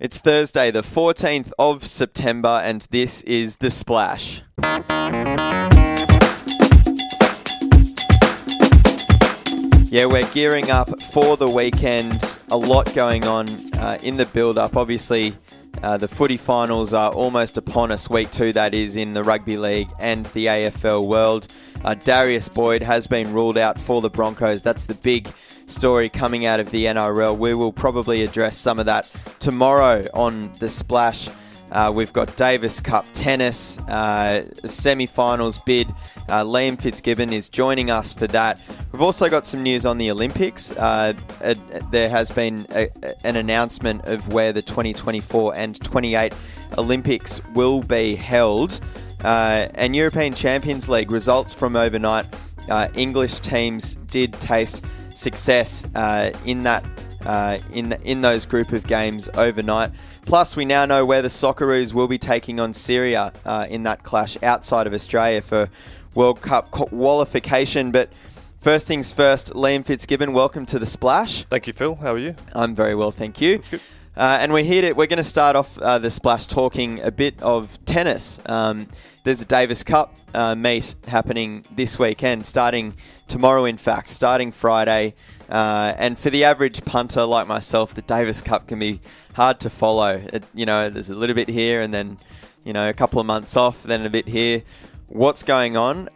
It's Thursday, the 14th of September, and this is The Splash. Yeah, we're gearing up for the weekend. A lot going on uh, in the build up. Obviously, uh, the footy finals are almost upon us. Week two, that is, in the rugby league and the AFL world. Uh, Darius Boyd has been ruled out for the Broncos. That's the big story coming out of the NRL. We will probably address some of that tomorrow on the Splash. Uh, we've got Davis Cup tennis, uh, semi finals bid. Uh, Liam Fitzgibbon is joining us for that. We've also got some news on the Olympics. Uh, there has been a, an announcement of where the 2024 and 28 Olympics will be held. Uh, and European Champions League results from overnight. Uh, English teams did taste success uh, in that uh, in in those group of games overnight. Plus, we now know where the Socceroos will be taking on Syria uh, in that clash outside of Australia for World Cup qualification. But first things first, Liam Fitzgibbon, welcome to the Splash. Thank you, Phil. How are you? I'm very well, thank you. That's good. Uh, and we're here to, we're going to start off uh, the splash talking a bit of tennis. Um, there's a Davis Cup uh, meet happening this weekend, starting tomorrow, in fact, starting Friday. Uh, and for the average punter like myself, the Davis Cup can be hard to follow. It, you know, there's a little bit here and then, you know, a couple of months off, then a bit here. What's going on?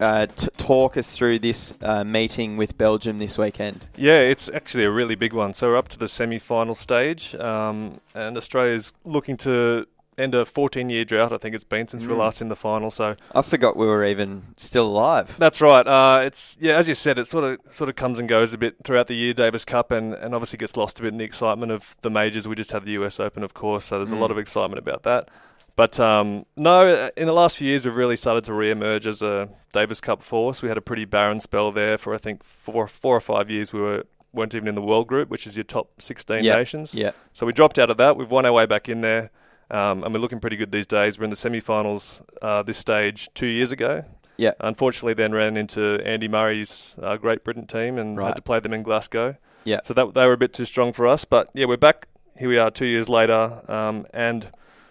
Uh, t- talk us through this uh, meeting with Belgium this weekend. Yeah, it's actually a really big one. So we're up to the semi-final stage, um, and Australia's looking to end a 14-year drought. I think it's been since mm. we were last in the final. So I forgot we were even still alive. That's right. Uh, it's yeah, as you said, it sort of sort of comes and goes a bit throughout the year, Davis Cup, and, and obviously gets lost a bit in the excitement of the majors. We just had the US Open, of course, so there's mm. a lot of excitement about that. But um, no, in the last few years, we've really started to re-emerge as a Davis Cup force. We had a pretty barren spell there for I think four, four or five years. We were weren't even in the world group, which is your top 16 yep. nations. Yeah. So we dropped out of that. We've won our way back in there, um, and we're looking pretty good these days. We're in the semi-finals uh, this stage two years ago. Yeah. Unfortunately, then ran into Andy Murray's uh, Great Britain team and right. had to play them in Glasgow. Yeah. So that they were a bit too strong for us, but yeah, we're back. Here we are, two years later, um, and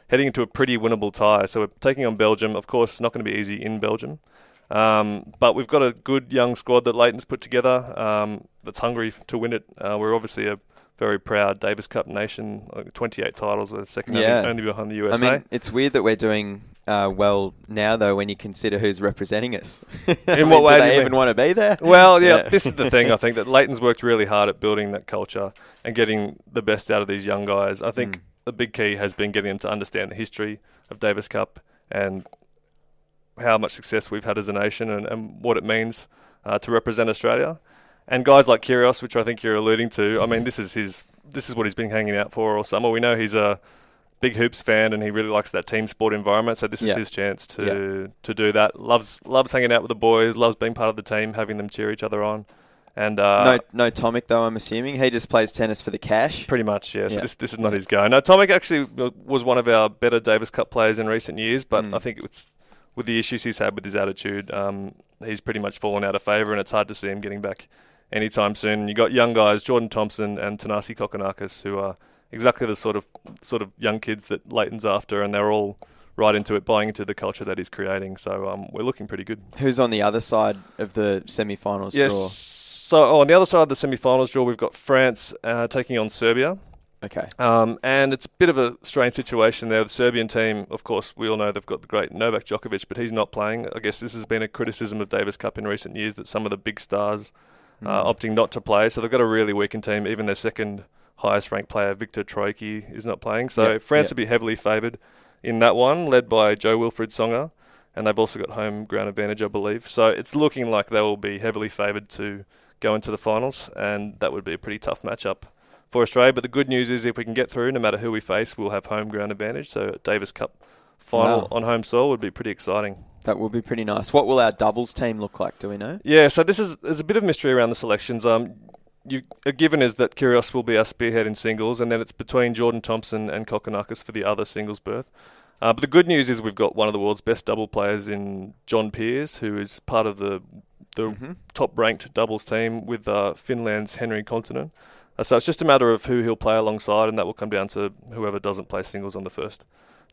heading into a pretty winnable tie. So we're taking on Belgium. Of course, it's not going to be easy in Belgium. Um, but we've got a good young squad that Leighton's put together um, that's hungry to win it. Uh, we're obviously a very proud Davis Cup nation, 28 titles, we're second yeah. only, only behind the USA. I mean, it's weird that we're doing uh, well now, though, when you consider who's representing us. In what way do they even want to be there? Well, yeah, yeah. this is the thing. I think that Leighton's worked really hard at building that culture and getting the best out of these young guys. I think. Mm the big key has been getting them to understand the history of Davis Cup and how much success we've had as a nation and, and what it means uh, to represent Australia. And guys like Kyrgios, which I think you're alluding to, I mean, this is his, this is what he's been hanging out for all summer. We know he's a big hoops fan and he really likes that team sport environment. So this is yeah. his chance to yeah. to do that. loves loves hanging out with the boys, loves being part of the team, having them cheer each other on. And uh, no, no Tomic though. I'm assuming he just plays tennis for the cash. Pretty much, yeah. So this this is not his go. No, Tomic actually was one of our better Davis Cup players in recent years, but mm. I think it's with the issues he's had with his attitude, um, he's pretty much fallen out of favour, and it's hard to see him getting back anytime soon. You got young guys, Jordan Thompson and Thanasi Kokkinakis, who are exactly the sort of sort of young kids that Leighton's after, and they're all right into it, buying into the culture that he's creating. So um, we're looking pretty good. Who's on the other side of the semi-finals yes, draw? So oh, on the other side of the semi-finals draw, we've got France uh, taking on Serbia. Okay. Um, and it's a bit of a strange situation there. The Serbian team, of course, we all know they've got the great Novak Djokovic, but he's not playing. I guess this has been a criticism of Davis Cup in recent years that some of the big stars mm. uh, hmm. opting not to play. So they've got a really weakened team. Even their second highest ranked player, Victor Troicki, is not playing. So yep. France yep. will be heavily favoured in that one, led by Jo-Wilfried Tsonga. And they've also got home ground advantage, I believe. So it's looking like they will be heavily favoured to go into the finals, and that would be a pretty tough matchup for Australia. But the good news is if we can get through, no matter who we face, we'll have home ground advantage. So Davis Cup final wow. on home soil would be pretty exciting. That would be pretty nice. What will our doubles team look like? Do we know? Yeah, so this is there's a bit of mystery around the selections. Um, you, a given is that Kyrgios will be our spearhead in singles, and then it's between Jordan Thompson and Kokkinakis for the other singles berth. Uh, but the good news is we've got one of the world's best double players in John Peers, who is part of the the mm-hmm. top ranked doubles team with uh, Finland's Henri Kontinen. Uh, so it's just a matter of who he'll play alongside, and that will come down to whoever doesn't play singles on the first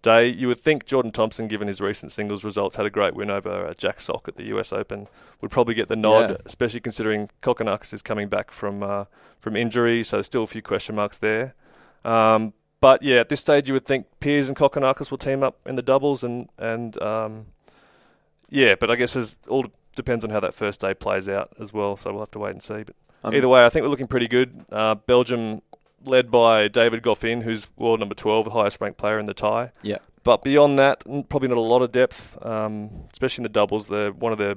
day. You would think Jordan Thompson, given his recent singles results, had a great win over uh, Jack Sock at the US Open, would probably get the nod, Yeah. especially considering Kokkinakis is coming back from uh, from injury, so there's still a few question marks there. Um, but yeah, at this stage, you would think Peers and Kokkinakis will team up in the doubles, and and um, yeah, but I guess it all depends on how that first day plays out as well. So we'll have to wait and see. But Um, Either way, I think we're looking pretty good. Uh, Belgium, led by David Goffin, who's world number 12, the highest ranked player in the tie. Yeah. But beyond that, probably not a lot of depth, um, especially in the doubles. They're, one of their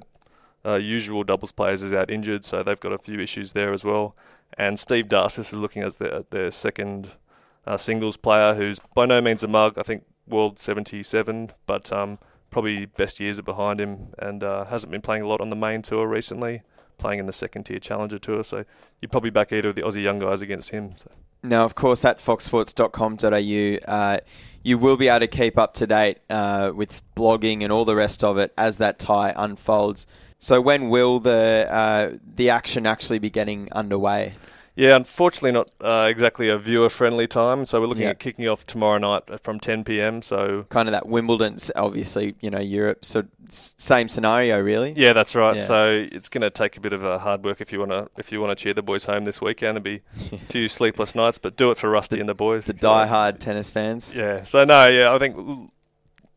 uh, usual doubles players is out injured, so they've got a few issues there as well. And Steve Darcis is looking as their, their second uh, singles player, who's by no means a mug. I think world 77, but um, probably best years are behind him and uh, hasn't been playing a lot on the main tour recently playing in the second tier challenger tour. So you'd probably back either of the Aussie young guys against him. So. Now, of course, at foxsports.com.au, uh, you will be able to keep up to date uh, with blogging and all the rest of it as that tie unfolds. So, when will the uh, the action actually be getting underway? Yeah, unfortunately not uh, exactly a viewer friendly time. So we're looking Yeah. at kicking off tomorrow night from 10 p.m. So Kind of that Wimbledon, obviously, you know, Europe. So, same scenario, really. yeah, that's right. Yeah. So it's going to take a bit of a hard work if you want to if you want to cheer the boys home this weekend. There'll be a few sleepless nights, but do it for Rusty and the boys. The die-hard tennis fans. Yeah. So no, yeah, I think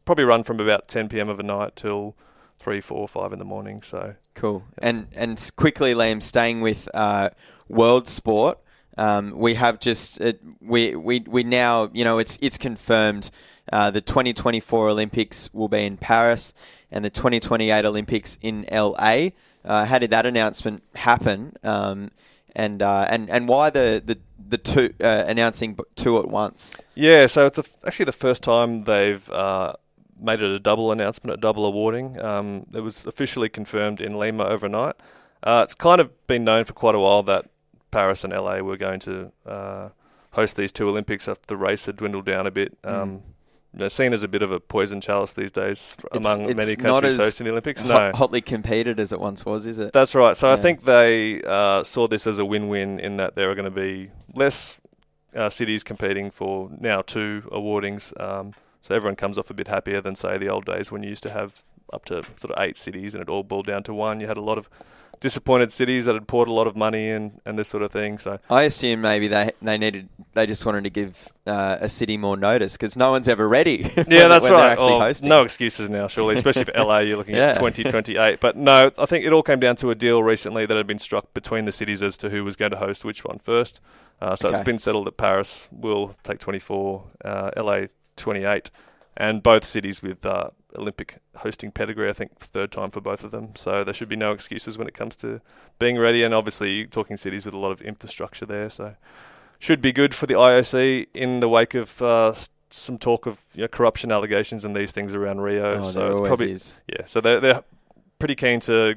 probably run from about 10 p.m. of a night till three, four, five in the morning. So Cool. And and quickly, Liam, staying with uh, world sport, um, we have just uh, we we we now you know it's it's confirmed. Uh, the 2024 Olympics will be in Paris, and the 2028 Olympics in LA. Uh, how did that announcement happen? Um, and uh, and and why the the the two uh, announcing two at once? Yeah, so it's a, actually the first time they've uh, made it a double announcement, a double awarding. Um, it was officially confirmed in Lima overnight. Uh, it's kind of been known for quite a while that Paris and LA were going to uh, host these two Olympics after the race had dwindled down a bit. Um, They're seen as a bit of a poison chalice these days It's- among it's many countries hosting the Olympics. Hot- No, hotly competed as it once was, is it? that's right. So I think they uh, saw this as a win-win in that there are going to be less uh, cities competing for now two awardings. Um, so everyone comes off a bit happier than say the old days when you used to have up to sort of eight cities and it all boiled down to one. You had a lot of disappointed cities that had poured a lot of money in and this sort of thing. So I assume maybe they they needed they just wanted to give uh, a city more notice because no one's ever ready. yeah, that's right. Hosting. no excuses now, surely, especially for LA. You're looking Yeah. at 2028. But no, I think it all came down to a deal recently that had been struck between the cities as to who was going to host which one first. Uh, so Okay. it's been settled that Paris will take 24, uh, LA 28, and both cities with uh, Olympic hosting pedigree. I think third time for both of them. So there should be no excuses when it comes to being ready. And obviously, talking cities with a lot of infrastructure there. So should be good for the IOC in the wake of uh, some talk of you know, corruption allegations and these things around Rio. Oh, so it's probably is. yeah. So they're they're pretty keen to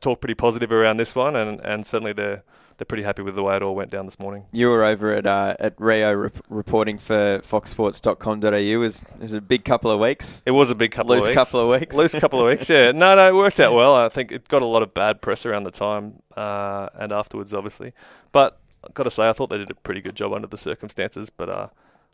talk pretty positive around this one, and, and certainly they're they're pretty happy with the way it all went down this morning. You were over at uh, at Rio rep- reporting for foxsports.com.au. It was, it was a big couple of weeks. It was a big couple Loose of weeks. Loose couple of weeks. Loose couple of weeks, yeah. No, no, it worked out well. I think it got a lot of bad press around the time uh, and afterwards, obviously. But I've got to say, I thought they did a pretty good job under the circumstances. But uh,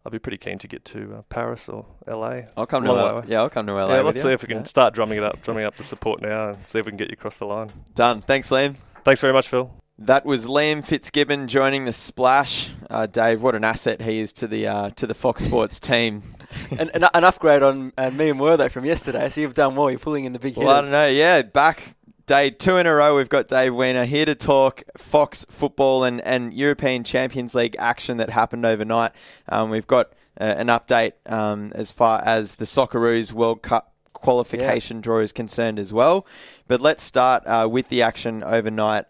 I'll be pretty keen to get to uh, Paris or LA. I'll come to way yeah, I'll come to LA. yeah, let's see if we can Yeah. start drumming it up, drumming up the support now, and see if we can get you across the line. Done. Thanks, Liam. Thanks very much, Phil. That was Liam Fitzgibbon joining the Splash. Uh, Dave, what an asset he is to the uh, to the Fox Sports team. an, an, an upgrade on uh, me and Wertho from yesterday. So you've done well. You're pulling in the big hitters. Well, I don't know. Yeah, back day two in a row. We've got Dave Weiner here to talk Fox football and, and European Champions League action that happened overnight. Um, we've got uh, an update um, as far as the Socceroos World Cup qualification draw is concerned as well. But let's start uh, with the action overnight.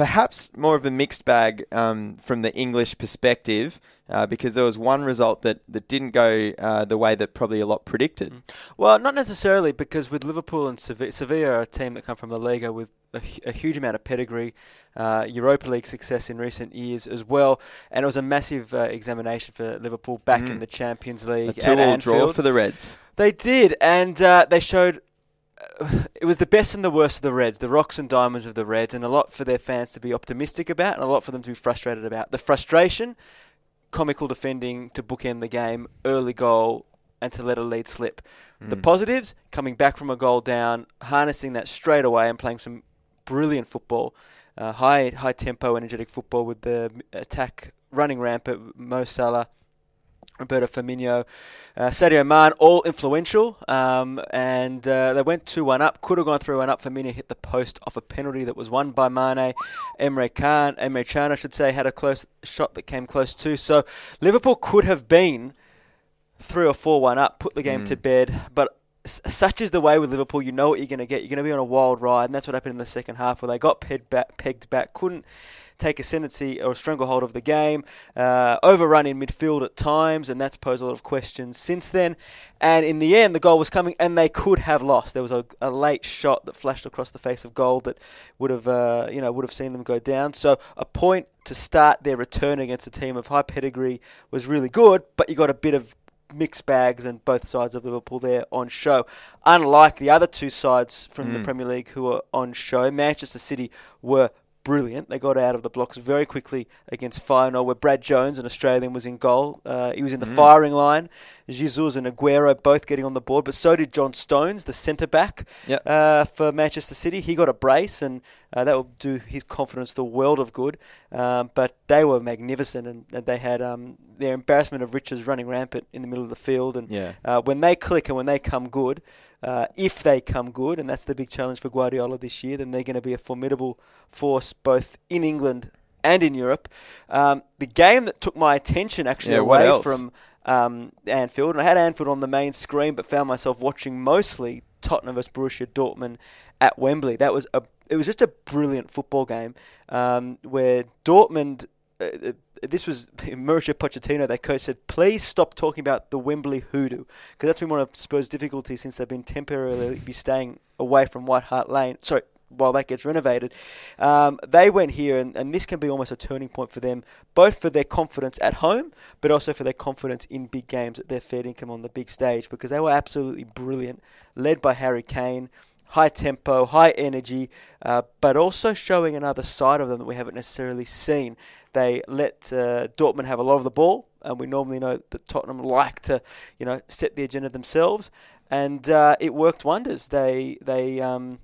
Perhaps more of a mixed bag um, from the English perspective uh, because there was one result that, that didn't go uh, the way that probably a lot predicted. Well, not necessarily because with Liverpool and Sevilla, Sevilla are a team that come from La Liga with a, a huge amount of pedigree, uh, Europa League success in recent years as well, and it was a massive uh, examination for Liverpool back Mm. in the Champions League. A two-all draw for the Reds. They did, and uh, they showed it was the best and the worst of the Reds, the rocks and diamonds of the Reds, and a lot for their fans to be optimistic about, and a lot for them to be frustrated about. The frustration, comical defending to bookend the game, early goal, and to let a lead slip. The Mm. positives, coming back from a goal down, harnessing that straight away, and playing some brilliant football, uh, high high tempo, energetic football with the attack running rampant. Mo Salah. Roberto Firmino, uh, Sadio Mane, all influential, um, and uh, they went 2 1 up. Could have gone 3 1 up. Firmino hit the post off a penalty that was won by Mane. Emre Can, Emre Can, I should say, had a close shot that came close too. So Liverpool could have been 3 or 4 1 up, put the game Mm. to bed, but such is the way with Liverpool. You know what you're going to get. You're going to be on a wild ride, and that's what happened in the second half, where they got pegged back, pegged back couldn't take ascendancy or a stranglehold of the game, uh, overrun in midfield at times, and that's posed a lot of questions since then. And in the end, the goal was coming, and they could have lost. There was a, a late shot that flashed across the face of goal that would have, uh, you know, would have seen them go down. So a point to start their return against a team of high pedigree was really good, but you got a bit of mixed bags and both sides of Liverpool there on show. Unlike the other two sides from the Mm. Premier League who were on show, Manchester City were brilliant. They got out of the blocks very quickly against Feyenoord, where Brad Jones, an Australian, was in goal. Uh, he was in the Mm. firing line. Jesus and Aguero both getting on the board, but so did John Stones, the centre back Yep. uh, for Manchester City. He got a brace, and uh, that will do his confidence the world of good. Um, but they were magnificent, and, and they had um, their embarrassment of riches running rampant in the middle of the field. And Yeah. uh, when they click and when they come good, uh, if they come good, and that's the big challenge for Guardiola this year, then they're going to be a formidable force both in England and in Europe. Um, the game that took my attention actually Yeah, away from um, Anfield, and I had Anfield on the main screen, but found myself watching mostly Tottenham versus Borussia Dortmund at Wembley. That was a it was just a brilliant football game um, where Dortmund. Uh, uh, this was Mauricio Pochettino, their coach, said, "Please stop talking about the Wembley hoodoo, because that's been one of Spurs' difficulties since they've been temporarily be staying away from White Hart Lane. Sorry, while that gets renovated, um, they went here, and, and this can be almost a turning point for them, both for their confidence at home, but also for their confidence in big games at their fair income on the big stage, because they were absolutely brilliant, led by Harry Kane." High tempo, high energy, uh, but also showing another side of them that we haven't necessarily seen. They let uh, Dortmund have a lot of the ball, and we normally know that Tottenham like to, you know, set the agenda themselves, and uh, it worked wonders. They they um,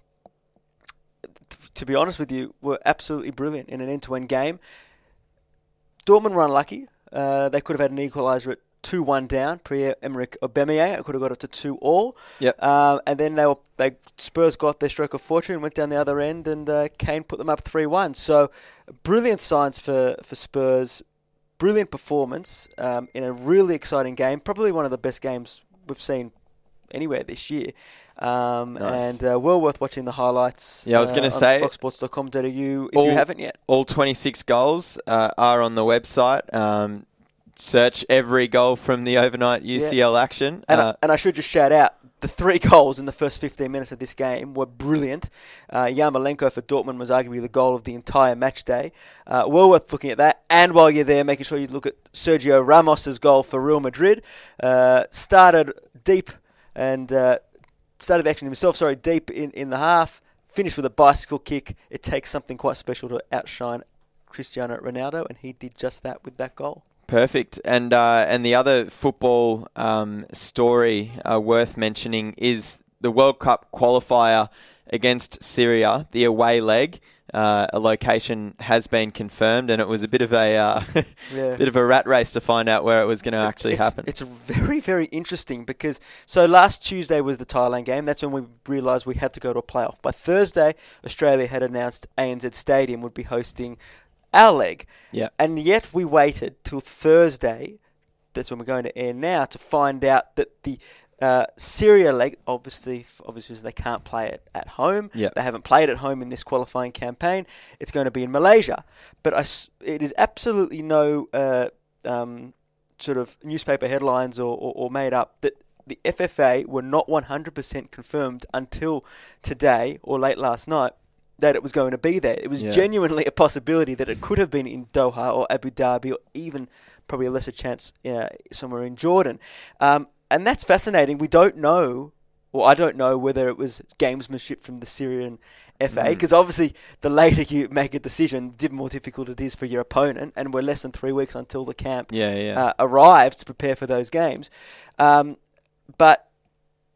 to be honest with you, were absolutely brilliant in an end-to-end game. Dortmund were unlucky. Uh, they could have had an equaliser at 2-1 down. Pierre-Emerick Aubameyang I could have got it to 2 all. Yep. Um, and then they were they Spurs got their stroke of fortune, went down the other end, and uh, Kane put them up 3-1. So brilliant signs for, for Spurs. Brilliant performance um, in a really exciting game. Probably one of the best games we've seen anywhere this year. Um, Nice. And uh, well worth watching the highlights. Yeah, I was uh, gonna on say- foxsports.com.au if All- you haven't yet. All 26 goals uh, are on the website. Um, search every goal from the overnight UCL action. And, Uh, I, and I should just shout out the three goals in the first 15 minutes of this game were brilliant. Uh, Yarmolenko for Dortmund was arguably the goal of the entire match day. Uh, well worth looking at that. And while you're there, making sure you look at Sergio Ramos's goal for Real Madrid. Uh, started deep and uh, started the action himself, sorry, deep in, in the half. Finished with a bicycle kick. It takes something quite special to outshine Cristiano Ronaldo, and he did just that with that goal. Perfect. And uh, and the other football um, story uh, worth mentioning is the World Cup qualifier against Syria, the away leg. Uh, a location has been confirmed, and it was a bit of a uh, Yeah. bit of a rat race to find out where it was going to actually it's, happen. It's very, very interesting because so last Tuesday was the Thailand game. That's when we realised we had to go to a playoff. By Thursday, Australia had announced ANZ Stadium would be hosting our leg. Yeah. And yet we waited till Thursday. That's when we're going to air now to find out that the uh, Syria leg, obviously, obviously they can't play it at home. Yeah. They haven't played at home in this qualifying campaign. It's going to be in Malaysia. But I it is absolutely no uh, um, sort of newspaper headlines or, or, or made up that the FFA were not 100% confirmed until today or late last night that it was going to be there. It was Yeah. genuinely a possibility that it could have been in Doha or Abu Dhabi or even probably a lesser chance uh, somewhere in Jordan. Um, and that's fascinating. We don't know well, I don't know whether it was gamesmanship from the Syrian FA, Mm. because obviously the later you make a decision, the more difficult it is for your opponent, and we're less than three weeks until the camp Yeah, yeah. uh, arrives to prepare for those games. Um, but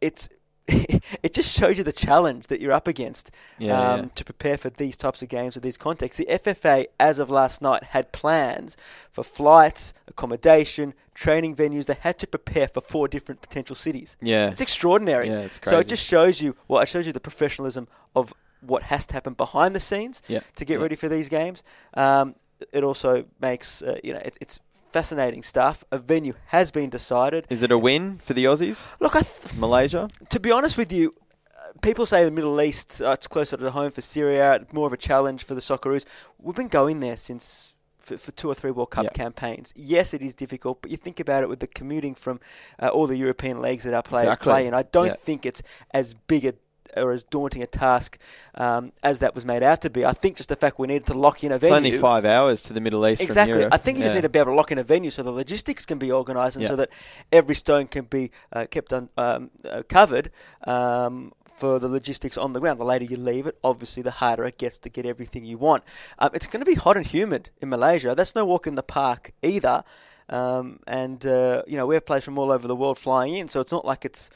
it's it just shows you the challenge that you're up against yeah, um, yeah. to prepare for these types of games with these contexts. The FFA, as of last night, had plans for flights, accommodation, training venues. They had to prepare for four different potential cities. Yeah. It's extraordinary. Yeah, it's crazy. So it just shows you, well, it shows you the professionalism of what has to happen behind the scenes Yeah, to get ready for these games. Um, it also makes, uh, you know, it, it's fascinating stuff. A venue has been decided. Is it a win for the Aussies? Look, I th- Malaysia? to be honest with you, uh, people say the Middle East, uh, it's closer to home for Syria, it's more of a challenge for the Socceroos. We've been going there since for, for two or three World Cup Yeah. campaigns. Yes, it is difficult, but you think about it with the commuting from uh, all the European leagues that our players Exactly. play in. I don't Yeah. think it's as big a or as daunting a task um, as that was made out to be. I think just the fact we needed to lock in a venue. It's only five hours to the Middle East Exactly. I think you just need to be able to lock in a venue so the logistics can be organised and Yeah. so that every stone can be uh, kept un, um, uh, covered um, for the logistics on the ground. The later you leave it, obviously, the harder it gets to get everything you want. Um, it's going to be hot and humid in Malaysia. That's no walk in the park either. Um, and, uh, you know, we have players from all over the world flying in, so it's not like it's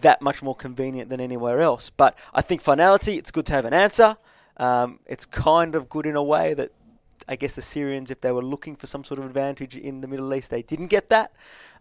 that much more convenient than anywhere else. But I think finality, it's good to have an answer. Um, it's kind of good in a way that I guess the Syrians, if they were looking for some sort of advantage in the Middle East, they didn't get that.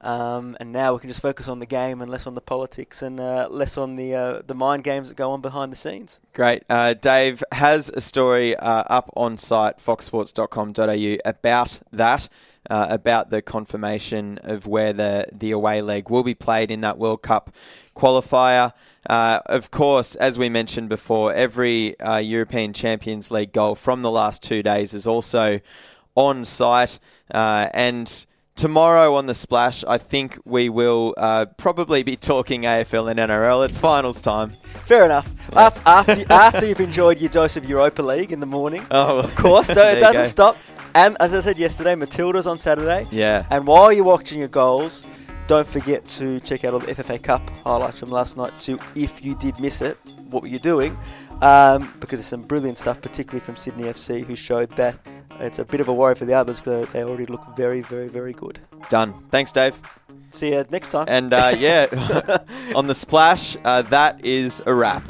Um, and now we can just focus on the game and less on the politics and uh, less on the uh, the mind games that go on behind the scenes. Great. Uh, Dave has a story uh, up on site, foxsports.com.au, about that, uh, about the confirmation of where the, the away leg will be played in that World Cup qualifier. Uh, of course, as we mentioned before, every uh, European Champions League goal from the last two days is also on site. Uh, and tomorrow on the splash, I think we will uh, probably be talking AFL and NRL. It's finals time. Fair enough. After, after, after you've enjoyed your dose of Europa League in the morning, Oh, of course, don't, it doesn't stop. And as I said yesterday, Matilda's on Saturday. Yeah. And while you're watching your goals, don't forget to check out all the FFA Cup highlights from last night too. If you did miss it, what were you doing? Um, because there's some brilliant stuff, particularly from Sydney FC, who showed that it's a bit of a worry for the others because they already look very, very, very good. Done. Thanks, Dave. See you next time. And uh, yeah, on the splash, uh, that is a wrap.